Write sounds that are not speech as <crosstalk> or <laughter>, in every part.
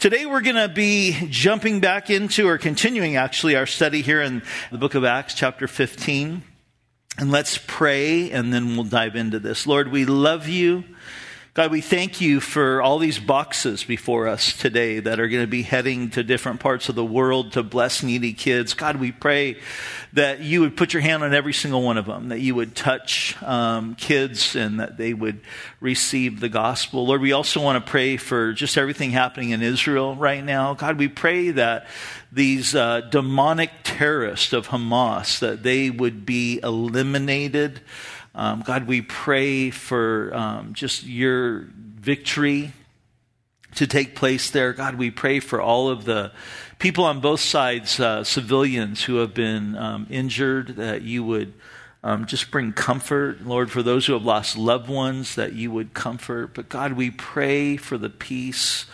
Today we're going to be jumping back into or continuing actually our study here in the book of Acts, chapter 15. And let's pray and then we'll dive into this. Lord, we love you. God, we thank you for all these boxes before us today that are going to be heading to different parts of the world to bless needy kids. God, we pray that you would put your hand on every single one of them, that you would touch um, kids and that they would receive the gospel. Lord, we also want to pray for just everything happening in Israel right now. God, we pray that these uh, demonic terrorists of Hamas, that they would be eliminated. Um, God, we pray for um, just your victory to take place there. God, we pray for all of the people on both sides, uh, civilians who have been um, injured, that you would um, just bring comfort. Lord, for those who have lost loved ones, that you would comfort. But God, we pray for the peace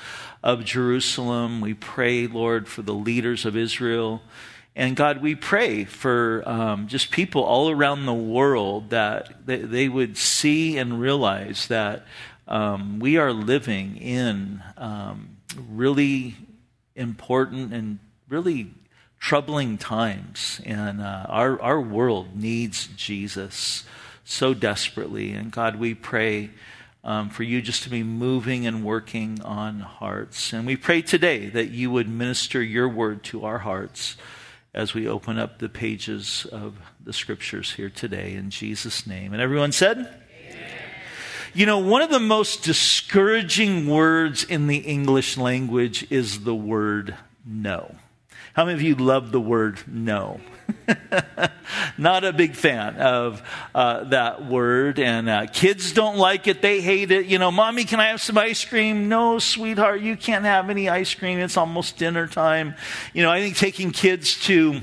of Jerusalem. We pray, Lord, for the leaders of Israel. And God, we pray for um, just people all around the world that they, they would see and realize that um, we are living in um, really important and really troubling times. And uh, our, our world needs Jesus so desperately. And God, we pray. Um, for you just to be moving and working on hearts. And we pray today that you would minister your word to our hearts as we open up the pages of the scriptures here today in Jesus' name. And everyone said, Amen. You know, one of the most discouraging words in the English language is the word no. How many of you love the word no? <laughs> Not a big fan of uh, that word. And uh, kids don't like it. They hate it. You know, mommy, can I have some ice cream? No, sweetheart, you can't have any ice cream. It's almost dinner time. You know, I think taking kids to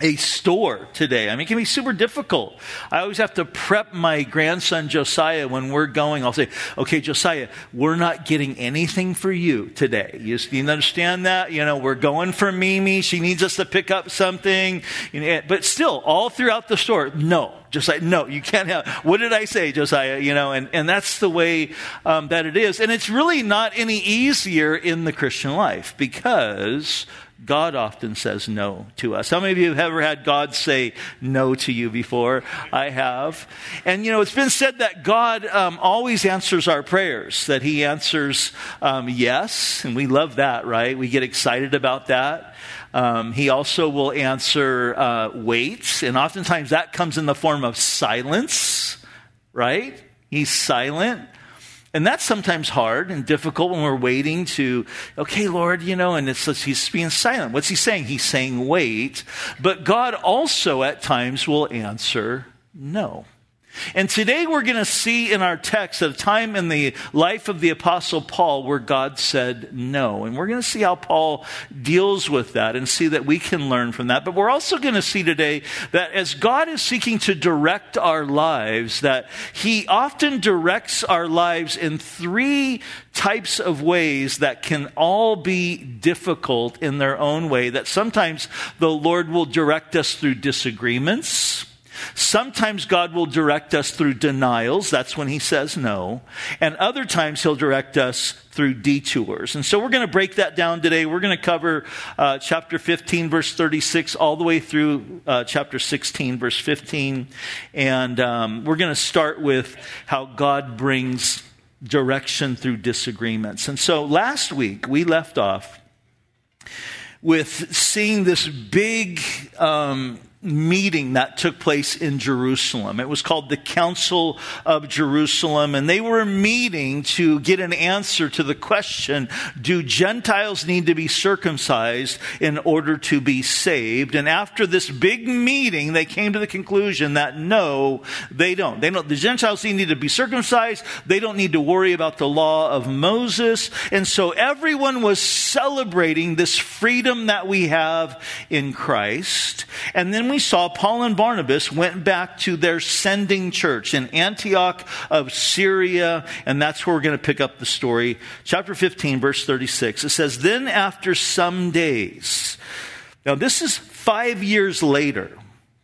a store today. I mean, it can be super difficult. I always have to prep my grandson Josiah when we're going. I'll say, okay, Josiah, we're not getting anything for you today. You, understand that? You know, we're going for Mimi. She needs us to pick up something. Know, but still, all throughout the store, no. Josiah, no, you can't have. What did I say, Josiah? You know, and, and that's the way um, that it is. And it's really not any easier in the Christian life because God often says no to us. How many of you have ever had God say no to you before? I have. And you know, it's been said that God um, always answers our prayers, that He answers um, yes, and we love that, right? We get excited about that. Um, he also will answer uh, wait, and oftentimes that comes in the form of silence, right? He's silent. And that's sometimes hard and difficult when we're waiting to, okay, Lord, you know, and it's, just he's being silent. What's he saying? He's saying wait. But God also at times will answer no. And today we're going to see in our text a time in the life of the Apostle Paul where God said no. And we're going to see how Paul deals with that and see that we can learn from that. But we're also going to see today that as God is seeking to direct our lives, that He often directs our lives in three types of ways that can all be difficult in their own way. That sometimes the Lord will direct us through disagreements. Sometimes God will direct us through denials. That's when He says no. And other times He'll direct us through detours. And so we're going to break that down today. We're going to cover uh, chapter 15, verse 36, all the way through uh, chapter 16, verse 15. And um, we're going to start with how God brings direction through disagreements. And so last week we left off with seeing this big um, meeting that took place in Jerusalem. It was called the Council of Jerusalem, and they were meeting to get an answer to the question Do Gentiles need to be circumcised in order to be saved? And after this big meeting, they came to the conclusion that no, they don't. They don't. The Gentiles need to be circumcised. They don't need to worry about the law of Moses. And so everyone was celebrating this freedom that we have in Christ. And then we saw Paul and Barnabas went back to their sending church in Antioch of Syria, and that's where we're going to pick up the story. Chapter 15, verse 36. It says, Then after some days, now this is five years later.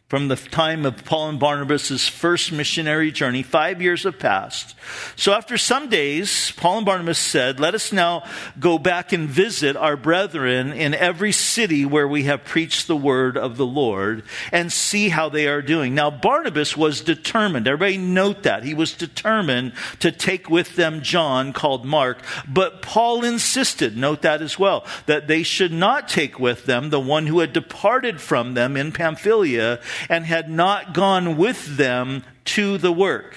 From the time of Paul and Barnabas' first missionary journey. Five years have passed. So after some days, Paul and Barnabas said, Let us now go back and visit our brethren in every city where we have preached the word of the Lord and see how they are doing. Now, Barnabas was determined. Everybody note that. He was determined to take with them John called Mark, but Paul insisted, note that as well, that they should not take with them the one who had departed from them in Pamphylia and had not gone with them to the work.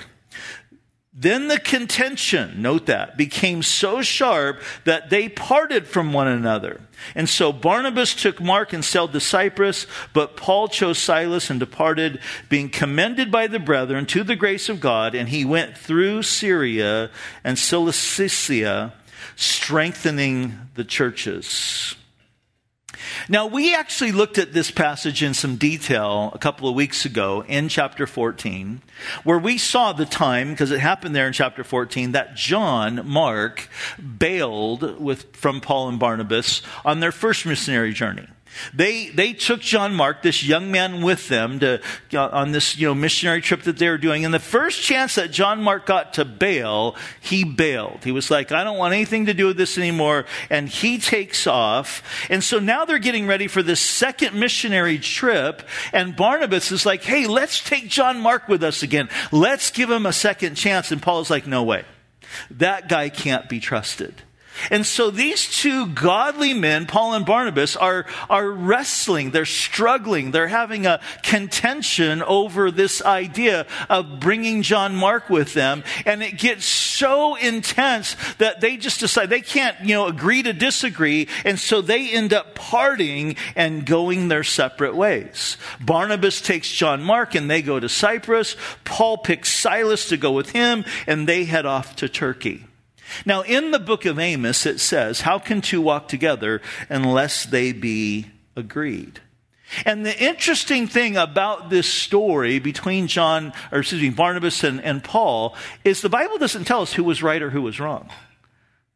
Then the contention, note that, became so sharp that they parted from one another. And so Barnabas took Mark and sailed to Cyprus, but Paul chose Silas and departed, being commended by the brethren to the grace of God, and he went through Syria and Cilicia, strengthening the churches. Now, we actually looked at this passage in some detail a couple of weeks ago in chapter 14, where we saw the time, because it happened there in chapter 14, that John, Mark, bailed with, from Paul and Barnabas on their first missionary journey. They, they took John Mark, this young man, with them to, uh, on this you know, missionary trip that they were doing. And the first chance that John Mark got to bail, he bailed. He was like, I don't want anything to do with this anymore. And he takes off. And so now they're getting ready for this second missionary trip. And Barnabas is like, hey, let's take John Mark with us again. Let's give him a second chance. And Paul is like, no way. That guy can't be trusted. And so these two godly men, Paul and Barnabas, are, are wrestling. They're struggling. They're having a contention over this idea of bringing John Mark with them. And it gets so intense that they just decide they can't, you know, agree to disagree. And so they end up parting and going their separate ways. Barnabas takes John Mark and they go to Cyprus. Paul picks Silas to go with him and they head off to Turkey. Now, in the book of Amos, it says, How can two walk together unless they be agreed? And the interesting thing about this story between John, or excuse me, Barnabas and, and Paul is the Bible doesn't tell us who was right or who was wrong.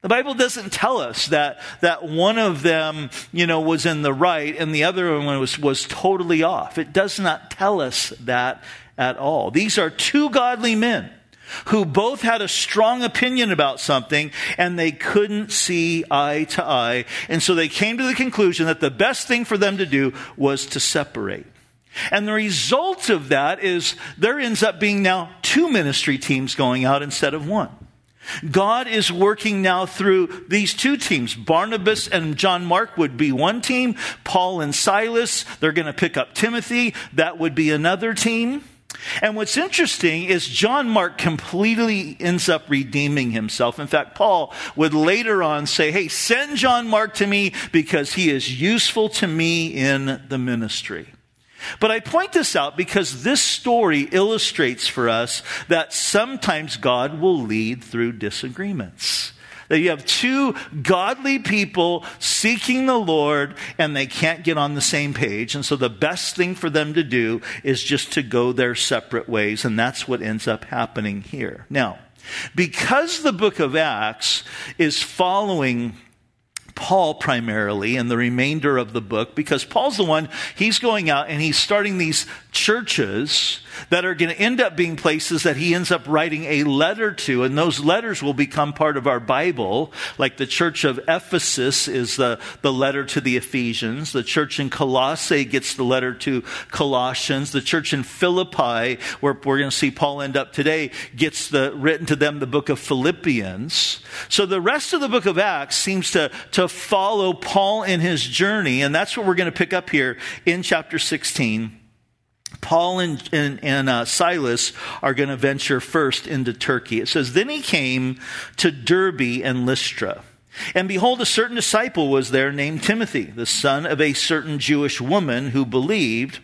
The Bible doesn't tell us that, that one of them, you know, was in the right and the other one was, was totally off. It does not tell us that at all. These are two godly men who both had a strong opinion about something and they couldn't see eye to eye. And so they came to the conclusion that the best thing for them to do was to separate. And the result of that is there ends up being now two ministry teams going out instead of one. God is working now through these two teams. Barnabas and John Mark would be one team. Paul and Silas, they're going to pick up Timothy. That would be another team. And what's interesting is John Mark completely ends up redeeming himself. In fact, Paul would later on say, Hey, send John Mark to me because he is useful to me in the ministry. But I point this out because this story illustrates for us that sometimes God will lead through disagreements. That you have two godly people seeking the Lord and they can't get on the same page. And so the best thing for them to do is just to go their separate ways. And that's what ends up happening here. Now, because the book of Acts is following Paul primarily and the remainder of the book because Paul's the one, he's going out and he's starting these churches that are going to end up being places that he ends up writing a letter to. And those letters will become part of our Bible. Like the church of Ephesus is the, the letter to the Ephesians. The church in Colossae gets the letter to Colossians. The church in Philippi, where we're going to see Paul end up today, gets the, written to them the book of Philippians. So the rest of the book of Acts seems to, to follow Paul in his journey. And that's what we're going to pick up here in chapter 16 Paul and, and, and uh, Silas are going to venture first into Turkey. It says, Then he came to Derbe and Lystra. And behold, a certain disciple was there named Timothy, the son of a certain Jewish woman who believed,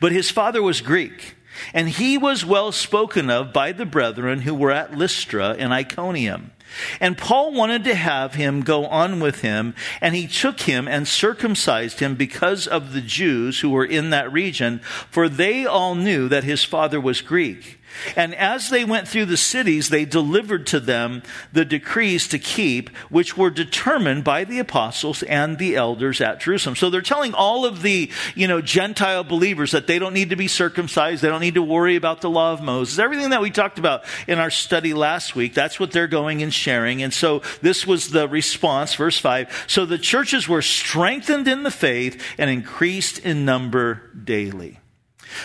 but his father was Greek. And he was well spoken of by the brethren who were at Lystra and Iconium. And Paul wanted to have him go on with him, and he took him and circumcised him because of the Jews who were in that region, for they all knew that his father was Greek. And as they went through the cities, they delivered to them the decrees to keep, which were determined by the apostles and the elders at Jerusalem. So they're telling all of the, you know, Gentile believers that they don't need to be circumcised. They don't need to worry about the law of Moses. Everything that we talked about in our study last week, that's what they're going and sharing. And so this was the response, verse 5. So the churches were strengthened in the faith and increased in number daily.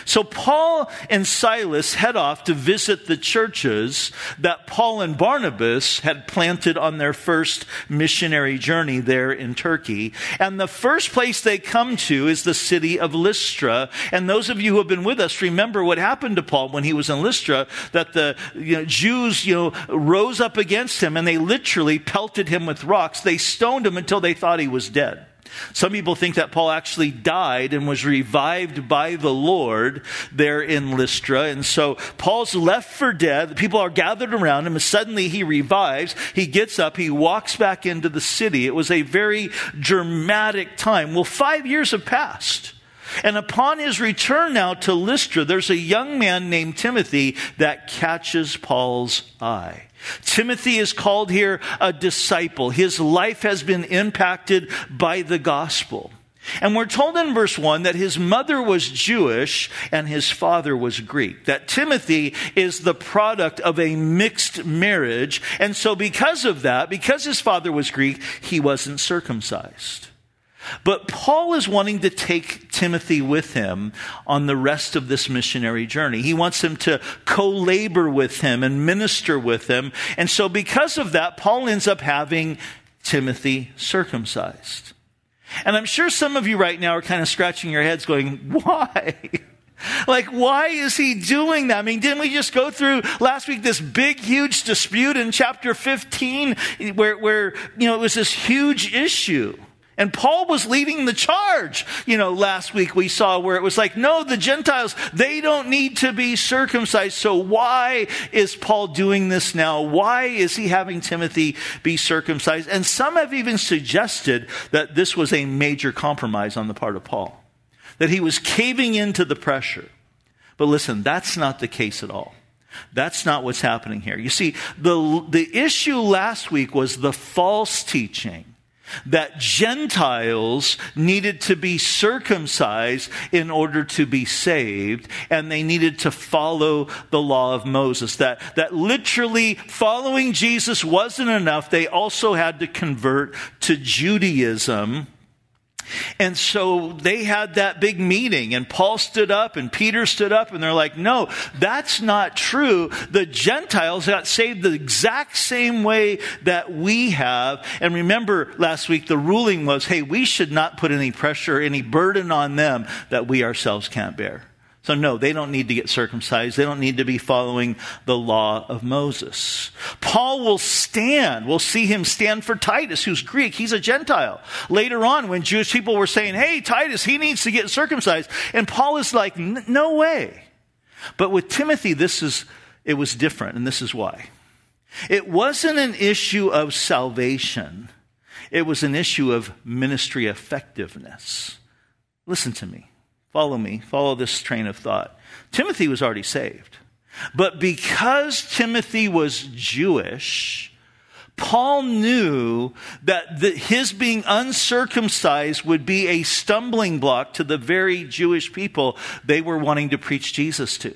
So Paul and Silas head off to visit the churches that Paul and Barnabas had planted on their first missionary journey there in Turkey. And the first place they come to is the city of Lystra. And those of you who have been with us remember what happened to Paul when he was in Lystra, that the you know, Jews, you know, rose up against him and they literally pelted him with rocks. They stoned him until they thought he was dead. Some people think that Paul actually died and was revived by the Lord there in Lystra. And so Paul's left for dead. People are gathered around him, and suddenly he revives. He gets up, he walks back into the city. It was a very dramatic time. Well, five years have passed. And upon his return now to Lystra, there's a young man named Timothy that catches Paul's eye. Timothy is called here a disciple. His life has been impacted by the gospel. And we're told in verse 1 that his mother was Jewish and his father was Greek. That Timothy is the product of a mixed marriage. And so, because of that, because his father was Greek, he wasn't circumcised. But Paul is wanting to take Timothy with him on the rest of this missionary journey. He wants him to co labor with him and minister with him. And so, because of that, Paul ends up having Timothy circumcised. And I'm sure some of you right now are kind of scratching your heads going, <laughs> why? Like, why is he doing that? I mean, didn't we just go through last week this big, huge dispute in chapter 15 where, where, you know, it was this huge issue? And Paul was leading the charge. You know, last week we saw where it was like, no, the Gentiles, they don't need to be circumcised. So why is Paul doing this now? Why is he having Timothy be circumcised? And some have even suggested that this was a major compromise on the part of Paul, that he was caving into the pressure. But listen, that's not the case at all. That's not what's happening here. You see, the, the issue last week was the false teaching that Gentiles needed to be circumcised in order to be saved, and they needed to follow the law of Moses. That, that literally following Jesus wasn't enough. They also had to convert to Judaism and so they had that big meeting, and Paul stood up, and Peter stood up, and they're like, No, that's not true. The Gentiles got saved the exact same way that we have. And remember last week, the ruling was hey, we should not put any pressure, any burden on them that we ourselves can't bear. So, no, they don't need to get circumcised. They don't need to be following the law of Moses. Paul will stand. We'll see him stand for Titus, who's Greek. He's a Gentile. Later on, when Jewish people were saying, hey, Titus, he needs to get circumcised. And Paul is like, no way. But with Timothy, this is, it was different, and this is why. It wasn't an issue of salvation. It was an issue of ministry effectiveness. Listen to me. Follow me, follow this train of thought. Timothy was already saved. But because Timothy was Jewish, Paul knew that the, his being uncircumcised would be a stumbling block to the very Jewish people they were wanting to preach Jesus to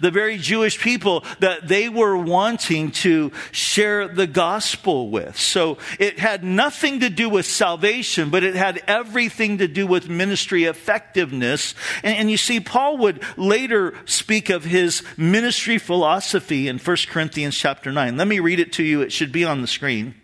the very Jewish people that they were wanting to share the gospel with. So it had nothing to do with salvation, but it had everything to do with ministry effectiveness. And, and, you see, Paul would later speak of his ministry philosophy in 1 Corinthians chapter 9. Let me read it to you. It should be on the screen.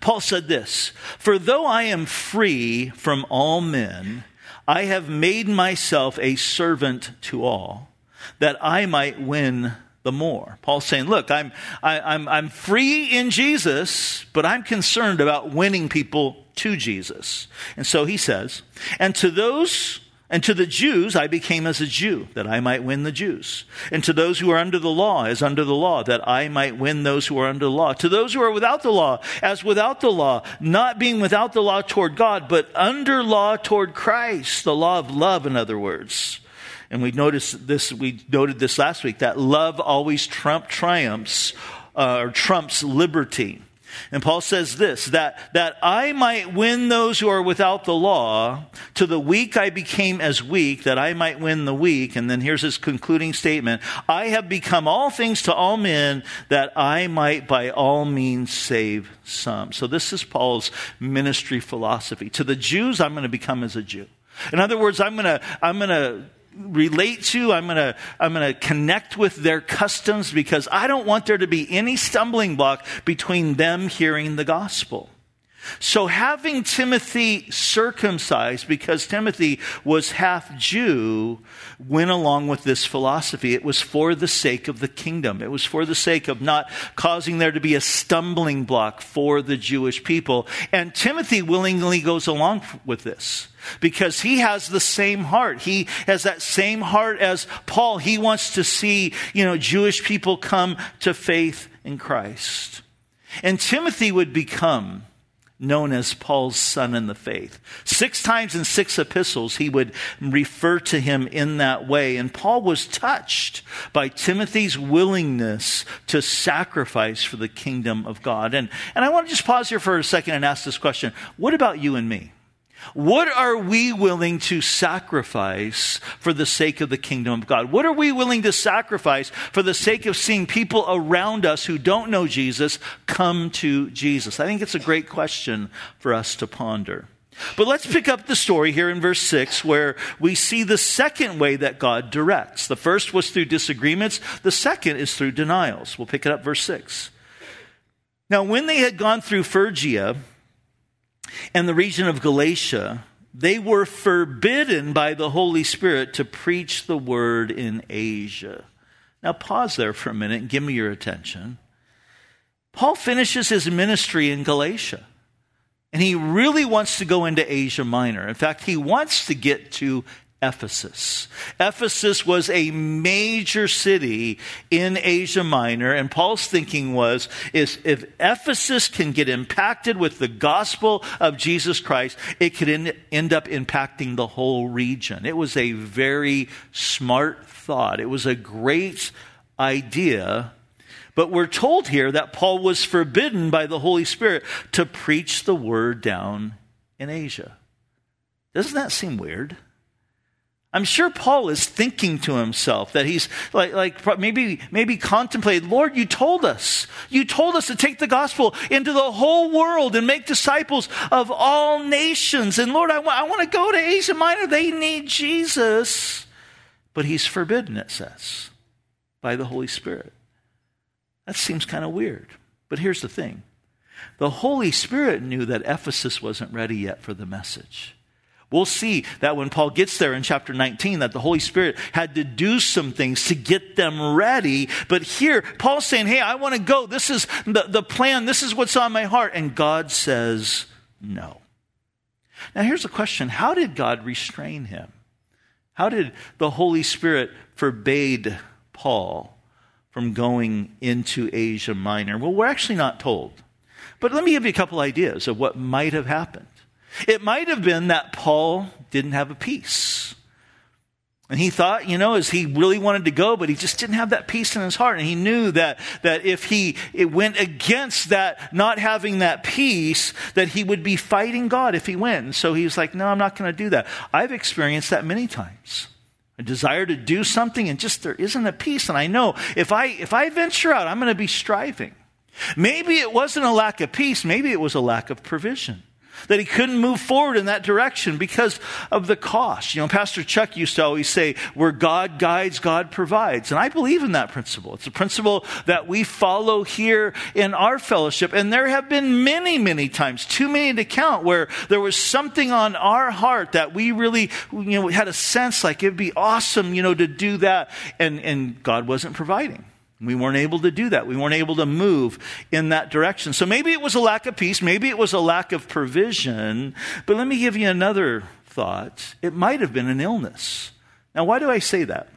Paul said this, For though I am free from all men, I have made myself a servant to all that I might win the more. Paul's saying, look, I'm, I, am i I'm, free in Jesus, but I'm concerned about winning people to Jesus. And so he says, and to those and to the Jews, I became as a Jew, that I might win the Jews. And to those who are under the law, as under the law, that I might win those who are under the law. To those who are without the law, as without the law, not being without the law toward God, but under law toward Christ, the law of love, in other words and we noticed this, we noted this last week, that love always trump triumphs, uh, or trumps liberty. And Paul says this, that, that I might win those who are without the law, to the weak I became as weak, that I might win the weak. And then here's his concluding statement. I have become all things to all men, that I might by all means save some. So this is Paul's ministry philosophy. To the Jews, I'm going to become as a Jew. In other words, I'm going to, I'm going to relate to. I'm going to I'm going to connect with their customs because I don't want there to be any stumbling block between them hearing the gospel. So having Timothy circumcised because Timothy was half Jew went along with this philosophy. It was for the sake of the kingdom. It was for the sake of not causing there to be a stumbling block for the Jewish people. And Timothy willingly goes along with this because he has the same heart. He has that same heart as Paul. He wants to see, you know, Jewish people come to faith in Christ. And Timothy would become known as Paul's son in the faith. Six times in six epistles, he would refer to him in that way. And Paul was touched by Timothy's willingness to sacrifice for the kingdom of God. And, and I want to just pause here for a second and ask this question. What about you and me? What are we willing to sacrifice for the sake of the kingdom of God? What are we willing to sacrifice for the sake of seeing people around us who don't know Jesus come to Jesus? I think it's a great question for us to ponder. But let's pick up the story here in verse 6 where we see the second way that God directs. The first was through disagreements, the second is through denials. We'll pick it up, verse 6. Now, when they had gone through Phrygia, and the region of Galatia, they were forbidden by the Holy Spirit to preach the word in Asia. Now, pause there for a minute and give me your attention. Paul finishes his ministry in Galatia, and he really wants to go into Asia Minor. In fact, he wants to get to Ephesus. Ephesus was a major city in Asia Minor, and Paul's thinking was is if Ephesus can get impacted with the gospel of Jesus Christ, it could end, end up impacting the whole region. It was a very smart thought. It was a great idea. But we're told here that Paul was forbidden by the Holy Spirit to preach the word down in Asia. Doesn't that seem weird? I'm sure Paul is thinking to himself that he's like, like maybe, maybe contemplated, Lord, you told us. You told us to take the gospel into the whole world and make disciples of all nations. And Lord, I, I want to go to Asia Minor. They need Jesus. But he's forbidden, it says, by the Holy Spirit. That seems kind of weird. But here's the thing the Holy Spirit knew that Ephesus wasn't ready yet for the message. We'll see that when Paul gets there in chapter 19, that the Holy Spirit had to do some things to get them ready. But here, Paul's saying, Hey, I want to go. This is the, the plan. This is what's on my heart. And God says, No. Now, here's a question How did God restrain him? How did the Holy Spirit forbade Paul from going into Asia Minor? Well, we're actually not told. But let me give you a couple ideas of what might have happened. It might have been that Paul didn't have a peace. And he thought, you know, as he really wanted to go, but he just didn't have that peace in his heart. And he knew that, that if he it went against that, not having that peace, that he would be fighting God if he went. And so he was like, no, I'm not going to do that. I've experienced that many times. A desire to do something and just there isn't a peace. And I know if I, if I venture out, I'm going to be striving. Maybe it wasn't a lack of peace. Maybe it was a lack of provision that he couldn't move forward in that direction because of the cost. You know, Pastor Chuck used to always say, where God guides, God provides. And I believe in that principle. It's a principle that we follow here in our fellowship. And there have been many, many times, too many to count, where there was something on our heart that we really, you know, had a sense like it'd be awesome, you know, to do that. And, and God wasn't providing. We weren't able to do that. We weren't able to move in that direction. So maybe it was a lack of peace. Maybe it was a lack of provision. But let me give you another thought. It might have been an illness. Now, why do I say that?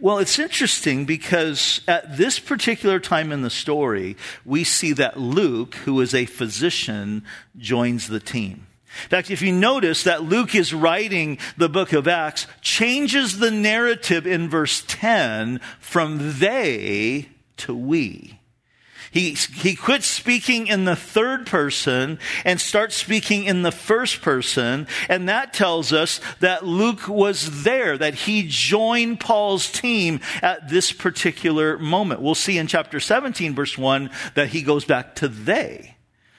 Well, it's interesting because at this particular time in the story, we see that Luke, who is a physician, joins the team. In fact, if you notice that Luke is writing the book of Acts, changes the narrative in verse 10 from they to we. He, he quits speaking in the third person and starts speaking in the first person. And that tells us that Luke was there, that he joined Paul's team at this particular moment. We'll see in chapter 17, verse 1, that he goes back to they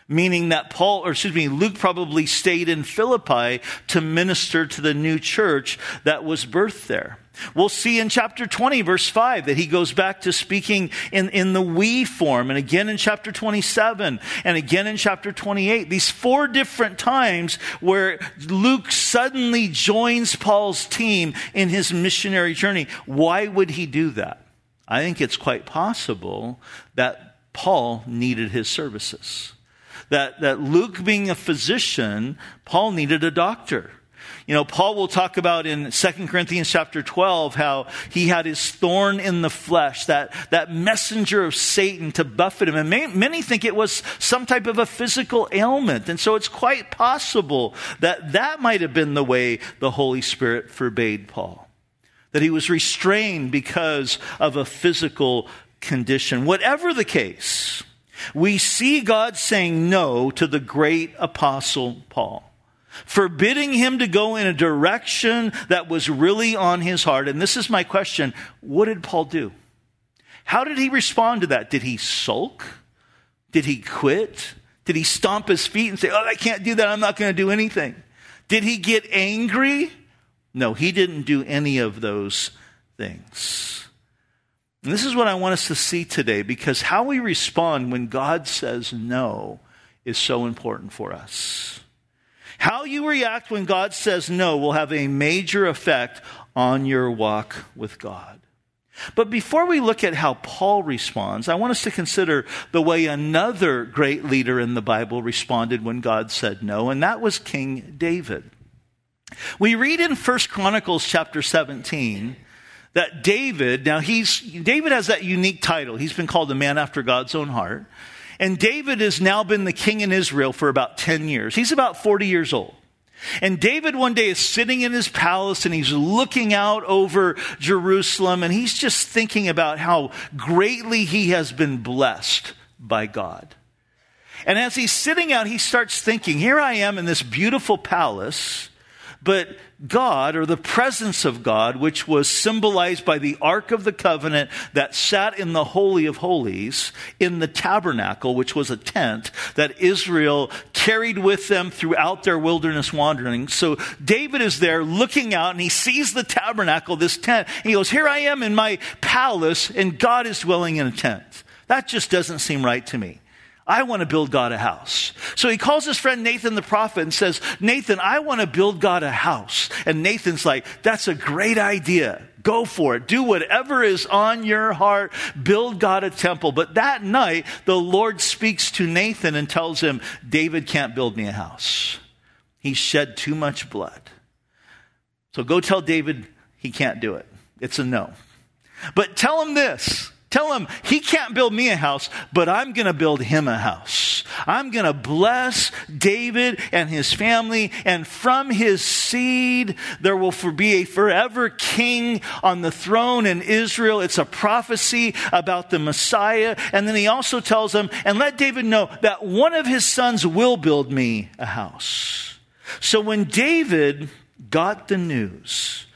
meaning that Paul, or excuse me, Luke probably stayed in Philippi to minister to the new church that was birthed there. We'll see in chapter 20, verse 5, that he goes back to speaking in, in the we form, and again in chapter 27, and again in chapter 28. These four different times where Luke suddenly joins Paul's team in his missionary journey. Why would he do that? I think it's quite possible that Paul needed his services. That, that Luke being a physician, Paul needed a doctor. You know, Paul will talk about in 2 Corinthians chapter 12 how he had his thorn in the flesh, that, that messenger of Satan to buffet him. And many, many think it was some type of a physical ailment. And so it's quite possible that that might have been the way the Holy Spirit forbade Paul. That he was restrained because of a physical condition. Whatever the case, we see God saying no to the great apostle Paul forbidding him to go in a direction that was really on his heart. And this is my question what did Paul do? How did he respond to that? Did he sulk? Did he quit? Did he stomp his feet and say, Oh, I can't do that. I'm not going to do anything? Did he get angry? No, he didn't do any of those things. And this is what I want us to see today because how we respond when God says no is so important for us. How you react when God says no will have a major effect on your walk with God. But before we look at how Paul responds, I want us to consider the way another great leader in the Bible responded when God said no, and that was King David. We read in 1 Chronicles chapter 17 that David, now he's, David has that unique title. He's been called a man after God's own heart. And David has now been the king in Israel for about 10 years. He's about 40 years old. And David one day is sitting in his palace and he's looking out over Jerusalem and he's just thinking about how greatly he has been blessed by God. And as he's sitting out, he starts thinking, here I am in this beautiful palace, but God, or the presence of God, which was symbolized by the Ark of the Covenant that sat in the Holy of Holies, in the tabernacle, which was a tent that Israel carried with them throughout their wilderness wandering. So David is there looking out and he sees the tabernacle, this tent, he goes, Here I am in my palace, and God is dwelling in a tent. That just doesn't seem right to me. I want to build God a house. So he calls his friend Nathan the prophet and says, Nathan, I want to build God a house. And Nathan's like, that's a great idea. Go for it. Do whatever is on your heart. Build God a temple. But that night, the Lord speaks to Nathan and tells him, David can't build me a house. He shed too much blood. So go tell David he can't do it. It's a no. But tell him this Tell him he can't build me a house, but I'm going to build him a house. I'm going to bless David and his family, and from his seed there will be a forever king on the throne in Israel. It's a prophecy about the Messiah. And then he also tells him, and let David know that one of his sons will build me a house. So when David got the news,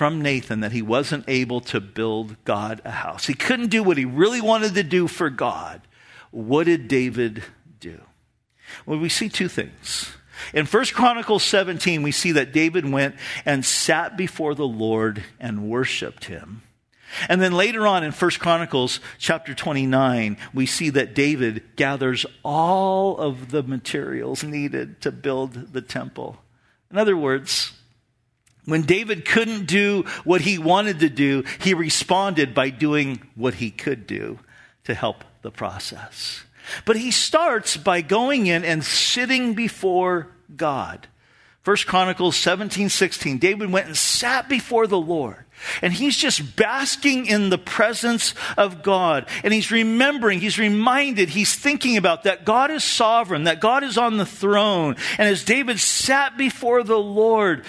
from Nathan that he wasn't able to build God a house. He couldn't do what he really wanted to do for God. What did David do? Well, we see two things. In 1 Chronicles 17, we see that David went and sat before the Lord and worshiped him. And then later on in 1 Chronicles chapter 29, we see that David gathers all of the materials needed to build the temple. In other words, when David couldn't do what he wanted to do, he responded by doing what he could do to help the process. But he starts by going in and sitting before God. First Chronicles 17, 16. David went and sat before the Lord. And he's just basking in the presence of God. And he's remembering, he's reminded, he's thinking about that God is sovereign, that God is on the throne. And as David sat before the Lord,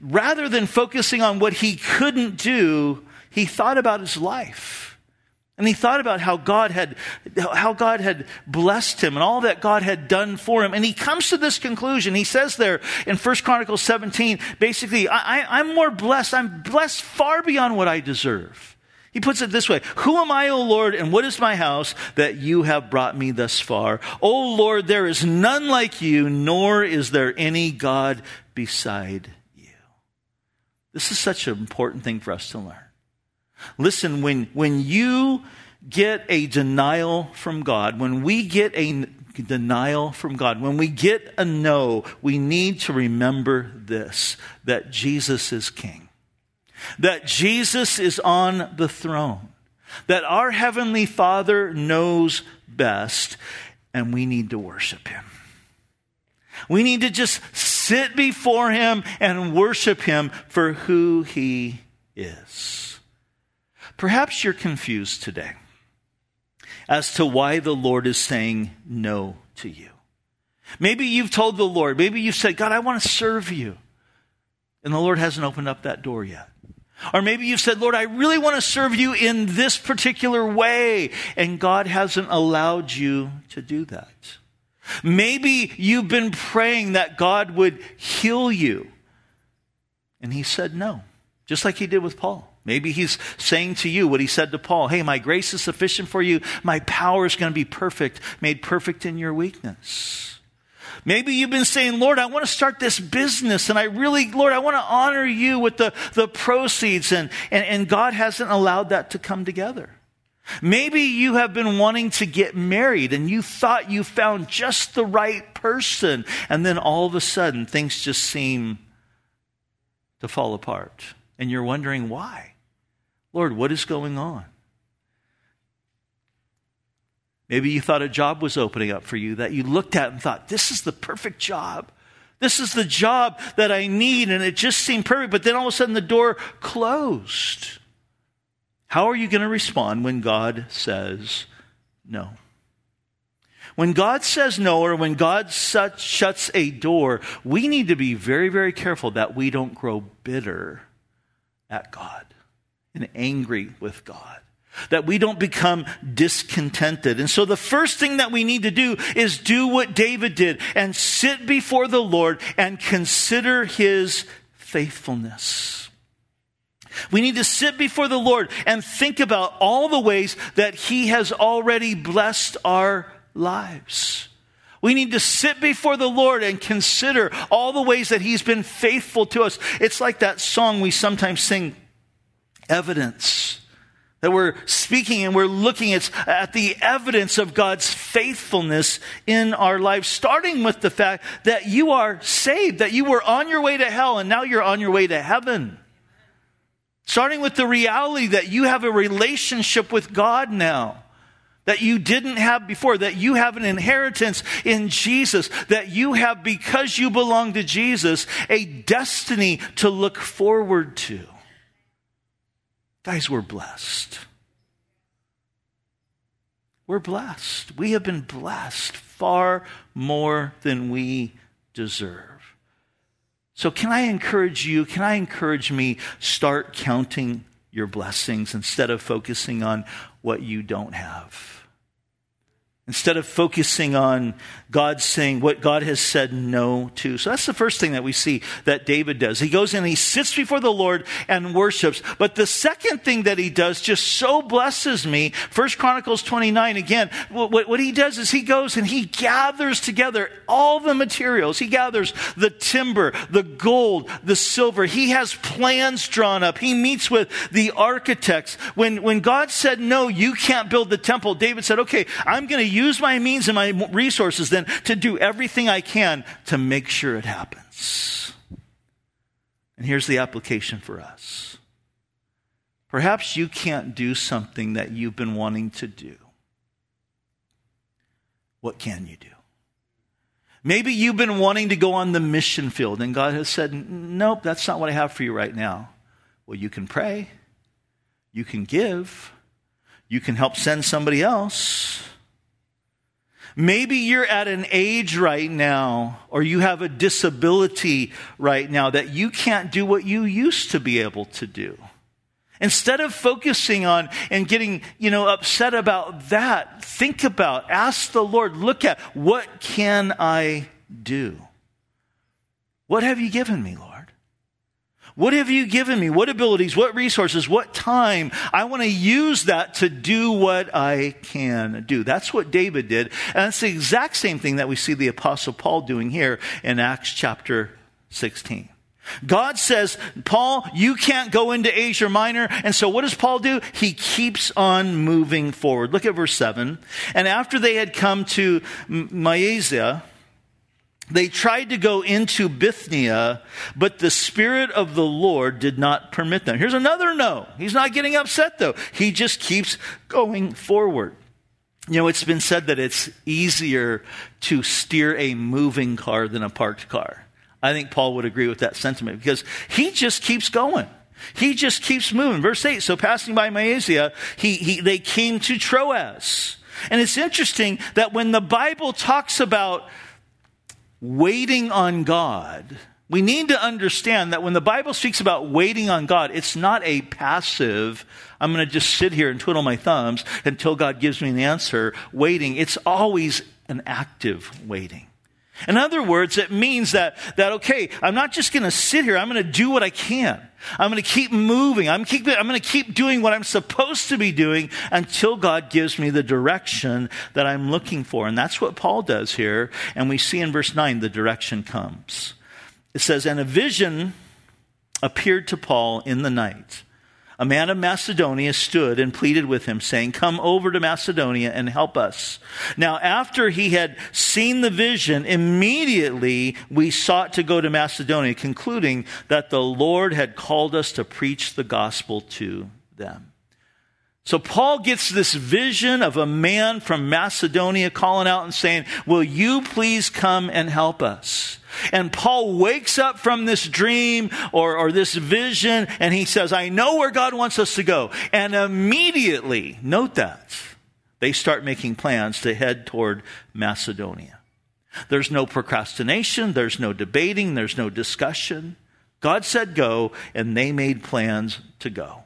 rather than focusing on what he couldn't do, he thought about his life. And he thought about how God had, how God had blessed him and all that God had done for him. And he comes to this conclusion. He says there in 1 Chronicles 17, basically, I, am more blessed. I'm blessed far beyond what I deserve. He puts it this way Who am I, O Lord, and what is my house that you have brought me thus far? O Lord, there is none like you, nor is there any God beside you. This is such an important thing for us to learn. Listen, when, when you get a denial from God, when we get a denial from God, when we get a no, we need to remember this that Jesus is King, that Jesus is on the throne, that our Heavenly Father knows best, and we need to worship Him. We need to just sit before Him and worship Him for who He is. Perhaps you're confused today as to why the Lord is saying no to you. Maybe you've told the Lord, maybe you've said, God, I want to serve you. And the Lord hasn't opened up that door yet. Or maybe you've said, Lord, I really want to serve you in this particular way. And God hasn't allowed you to do that. Maybe you've been praying that God would heal you. And He said no, just like He did with Paul. Maybe he's saying to you what he said to Paul Hey, my grace is sufficient for you. My power is going to be perfect, made perfect in your weakness. Maybe you've been saying, Lord, I want to start this business and I really, Lord, I want to honor you with the, the proceeds and, and, and God hasn't allowed that to come together. Maybe you have been wanting to get married and you thought you found just the right person and then all of a sudden things just seem to fall apart and you're wondering why. Lord, what is going on? Maybe you thought a job was opening up for you that you looked at and thought, this is the perfect job. This is the job that I need, and it just seemed perfect. But then all of a sudden the door closed. How are you going to respond when God says no? When God says no, or when God shuts a door, we need to be very, very careful that we don't grow bitter at God and angry with God. That we don't become discontented. And so the first thing that we need to do is do what David did and sit before the Lord and consider his faithfulness. We need to sit before the Lord and think about all the ways that he has already blessed our lives. We need to sit before the Lord and consider all the ways that He's been faithful to us. It's like that song we sometimes sing, Evidence. That we're speaking and we're looking at, at the evidence of God's faithfulness in our lives, starting with the fact that you are saved, that you were on your way to hell and now you're on your way to heaven. Starting with the reality that you have a relationship with God now that you didn't have before, that you have an inheritance in Jesus, that you have, because you belong to Jesus, a destiny to look forward to. Guys, we're blessed. We're blessed. We have been blessed far more than we deserve. So, can I encourage you? Can I encourage me? Start counting your blessings instead of focusing on what you don't have. Instead of focusing on God saying what God has said no to. So that's the first thing that we see that David does. He goes and he sits before the Lord and worships. But the second thing that he does just so blesses me. First Chronicles 29 again. What, what he does is he goes and he gathers together all the materials. He gathers the timber, the gold, the silver. He has plans drawn up. He meets with the architects. When, when God said, no, you can't build the temple, David said, okay, I'm going to use my means and my resources then to do everything I can to make sure it happens. And here's the application for us. Perhaps you can't do something that you've been wanting to do. What can you do? Maybe you've been wanting to go on the mission field, and God has said, Nope, that's not what I have for you right now. Well, you can pray, you can give, you can help send somebody else. Maybe you're at an age right now, or you have a disability right now that you can't do what you used to be able to do. Instead of focusing on and getting, you know, upset about that, think about, ask the Lord, look at what can I do? What have you given me, Lord? What have you given me? What abilities? What resources? What time? I want to use that to do what I can do. That's what David did. And it's the exact same thing that we see the apostle Paul doing here in Acts chapter 16. God says, Paul, you can't go into Asia Minor. And so what does Paul do? He keeps on moving forward. Look at verse 7. And after they had come to Mysia, they tried to go into Bithynia, but the Spirit of the Lord did not permit them. Here's another no. He's not getting upset though. He just keeps going forward. You know, it's been said that it's easier to steer a moving car than a parked car. I think Paul would agree with that sentiment because he just keeps going. He just keeps moving. Verse 8, so passing by Mysia, he, he, they came to Troas. And it's interesting that when the Bible talks about waiting on God, we need to understand that when the Bible speaks about waiting on God, it's not a passive, I'm going to just sit here and twiddle my thumbs until God gives me an answer, waiting. It's always an active waiting. In other words, it means that, that okay, I'm not just going to sit here, I'm going to do what I can. I'm going to keep moving. I'm, keep, I'm going to keep doing what I'm supposed to be doing until God gives me the direction that I'm looking for. And that's what Paul does here. And we see in verse 9 the direction comes. It says, And a vision appeared to Paul in the night a man of Macedonia stood and pleaded with him, saying, Come over to Macedonia and help us. Now, after he had seen the vision, immediately we sought to go to Macedonia, concluding that the Lord had called us to preach the gospel to them. So Paul gets this vision of a man from Macedonia calling out and saying, Will you please come and help us? And Paul wakes up from this dream or, or this vision and he says, I know where God wants us to go. And immediately, note that, they start making plans to head toward Macedonia. There's no procrastination, there's no debating, there's no discussion. God said go, and they made plans to go.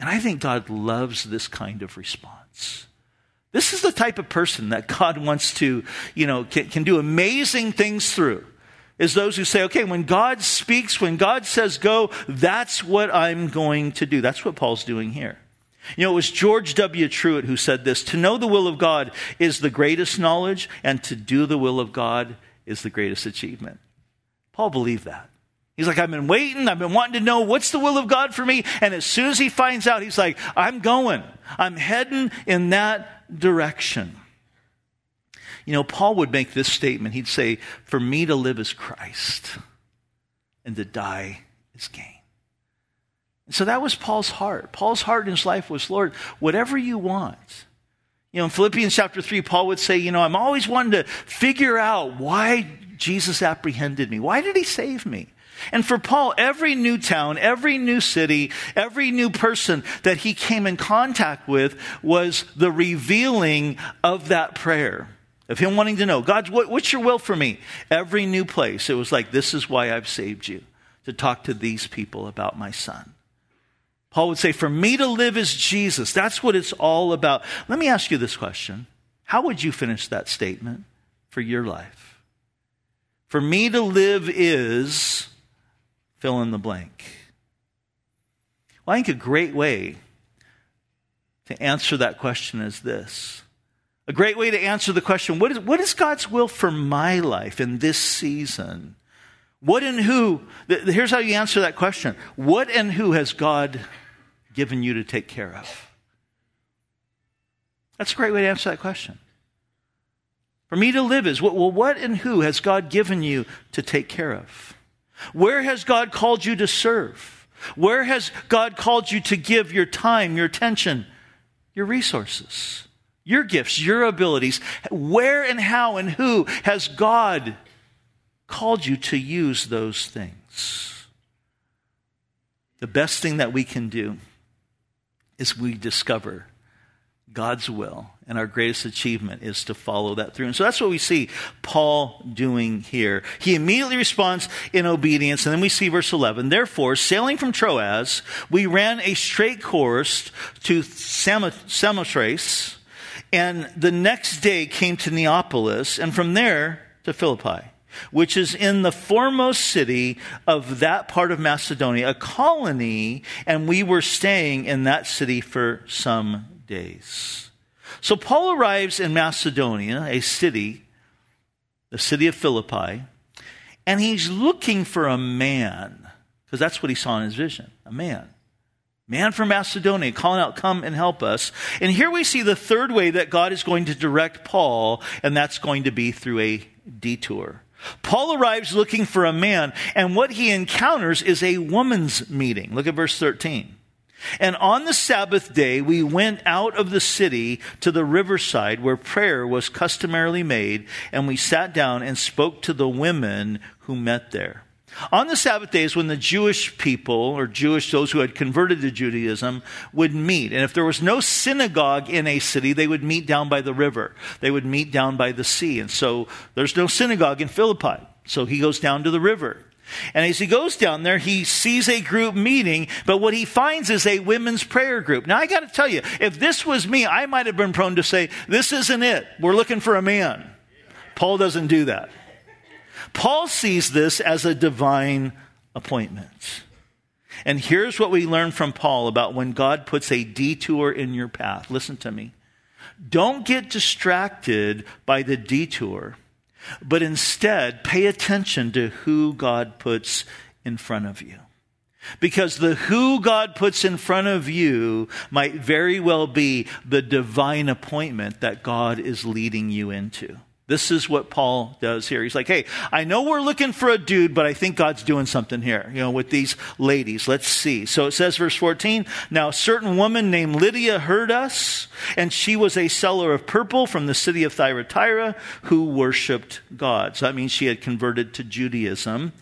And I think God loves this kind of response. This is the type of person that God wants to, you know, can, can, do amazing things through. Is those who say, okay, when God speaks, when God says go, that's what I'm going to do. That's what Paul's doing here. You know, it was George W. Truett who said this To know the will of God is the greatest knowledge, and to do the will of God is the greatest achievement. Paul believed that. He's like, I've been waiting. I've been wanting to know what's the will of God for me. And as soon as he finds out, he's like, I'm going. I'm heading in that direction. You know, Paul would make this statement. He'd say, For me to live is Christ, and to die is gain. And so that was Paul's heart. Paul's heart in his life was, Lord, whatever you want. You know, in Philippians chapter 3, Paul would say, You know, I'm always wanting to figure out why Jesus apprehended me. Why did he save me? And for Paul, every new town, every new city, every new person that he came in contact with was the revealing of that prayer. Of him wanting to know, God, what, what's your will for me? Every new place, it was like, this is why I've saved you, to talk to these people about my son. Paul would say, for me to live is Jesus. That's what it's all about. Let me ask you this question. How would you finish that statement for your life? For me to live is fill in the blank. Well, I think a great way to answer that question is this. A great way to answer the question what is, what is God's will for my life in this season? What and who? Here's how you answer that question What and who has God given you to take care of? That's a great way to answer that question. For me to live is, well, what and who has God given you to take care of? Where has God called you to serve? Where has God called you to give your time, your attention, your resources, your gifts, your abilities. Where and how and who has God called you to use those things? The best thing that we can do is we discover God's will. And our greatest achievement is to follow that through. And so that's what we see Paul doing here. He immediately responds in obedience. And then we see verse 11. Therefore, sailing from Troas, we ran a straight course to Samothrace. And the next day came to Neapolis. And from there to Philippi which is in the foremost city of that part of Macedonia, a colony, and we were staying in that city for some days. So Paul arrives in Macedonia, a city, the city of Philippi, and he's looking for a man, because that's what he saw in his vision a man. Man from Macedonia calling out, come and help us. And here we see the third way that God is going to direct Paul, and that's going to be through a detour. Paul arrives looking for a man, and what he encounters is a woman's meeting. Look at verse 13. And on the Sabbath day, we went out of the city to the riverside where prayer was customarily made, and we sat down and spoke to the women who met there. On the Sabbath days, when the Jewish people, or Jewish, those who had converted to Judaism, would meet, and if there was no synagogue in a city, they would meet down by the river. They would meet down by the sea. And so there's no synagogue in Philippi. So he goes down to the river. And as he goes down there, he sees a group meeting, but what he finds is a women's prayer group. Now, I got to tell you, if this was me, I might have been prone to say, This isn't it. We're looking for a man. Paul doesn't do that. Paul sees this as a divine appointment. And here's what we learn from Paul about when God puts a detour in your path. Listen to me. Don't get distracted by the detour but instead pay attention to who God puts in front of you. Because the who God puts in front of you might very well be the divine appointment that God is leading you into. This is what Paul does here. He's like, hey, I know we're looking for a dude, but I think God's doing something here, you know, with these ladies. Let's see. So it says, verse 14, now a certain woman named Lydia heard us, and she was a seller of purple from the city of Thyatira who worshiped God. So that means she had converted to Judaism.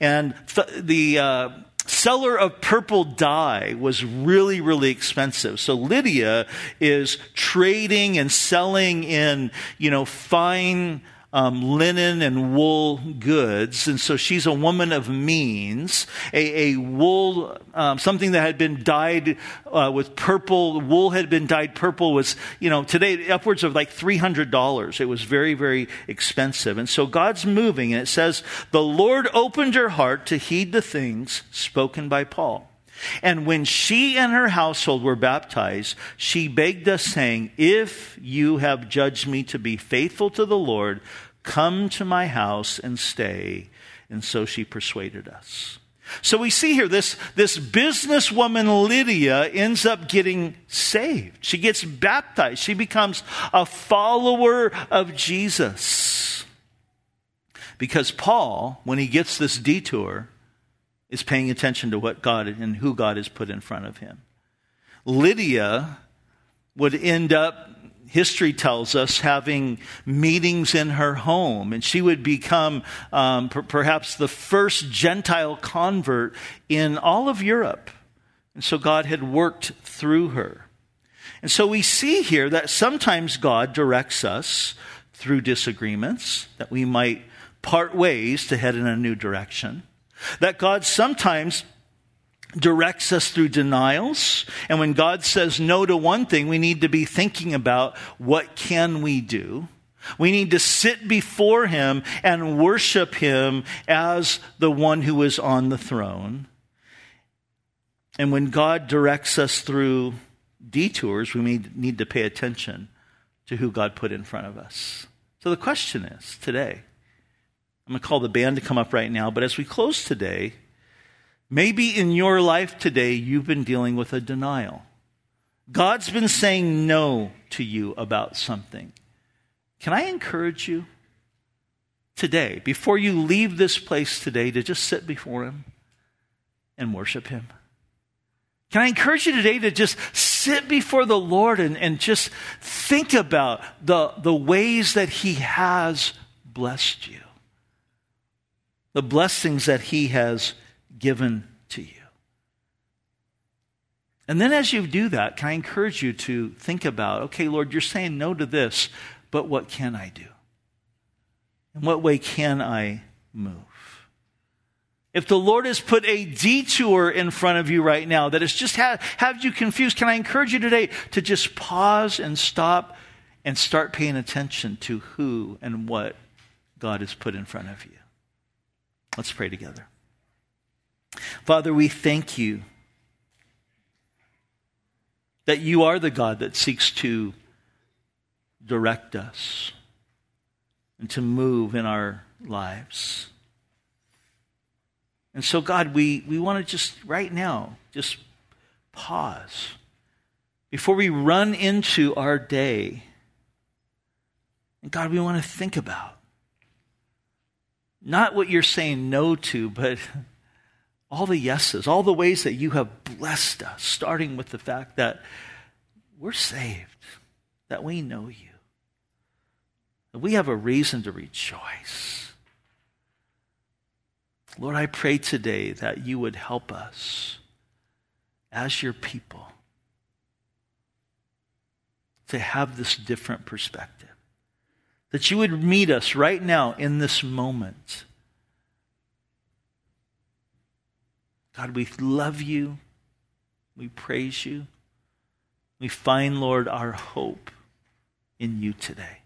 And th- the, uh, seller of purple dye was really, really expensive. So Lydia is trading and selling in, you know, fine um, linen and wool goods. And so she's a woman of means. A, a wool, um, something that had been dyed uh, with purple, wool had been dyed purple was, you know, today upwards of like $300. It was very, very expensive. And so God's moving, and it says, the Lord opened her heart to heed the things spoken by Paul. And when she and her household were baptized, she begged us, saying, If you have judged me to be faithful to the Lord, come to my house and stay. And so she persuaded us. So we see here this, this businesswoman Lydia ends up getting saved. She gets baptized. She becomes a follower of Jesus. Because Paul, when he gets this detour, is paying attention to what God and who God has put in front of him. Lydia would end up, history tells us, having meetings in her home, and she would become um, per- perhaps the first Gentile convert in all of Europe. And so God had worked through her. And so we see here that sometimes God directs us through disagreements, that we might part ways to head in a new direction. That God sometimes directs us through denials. And when God says no to one thing, we need to be thinking about what can we do? We need to sit before him and worship him as the one who is on the throne. And when God directs us through detours, we need to pay attention to who God put in front of us. So the question is today, I'm going to call the band to come up right now, but as we close today, maybe in your life today you've been dealing with a denial. God's been saying no to you about something. Can I encourage you today, before you leave this place today, to just sit before Him and worship Him? Can I encourage you today to just sit before the Lord and, and just think about the, the ways that He has blessed you, the blessings that He has given to you. And then as you do that, can I encourage you to think about okay, Lord, you're saying no to this, but what can I do? In what way can I move? If the Lord has put a detour in front of you right now that has just had, have you confused, can I encourage you today to just pause and stop and start paying attention to who and what God has put in front of you? Let's pray together. Father, we thank you that you are the God that seeks to direct us and to move in our lives. And so, God, we, we want to just right now, just pause before we run into our day. And God, we want to think about not what you're saying no to, but <laughs> all the yeses, all the ways that you have blessed us, starting with the fact that we're saved, that we know you, that we have a reason to rejoice. Lord, I pray today that you would help us as your people to have this different perspective. That you would meet us right now in this moment. God, we love you. We praise you. We find, Lord, our hope in you today.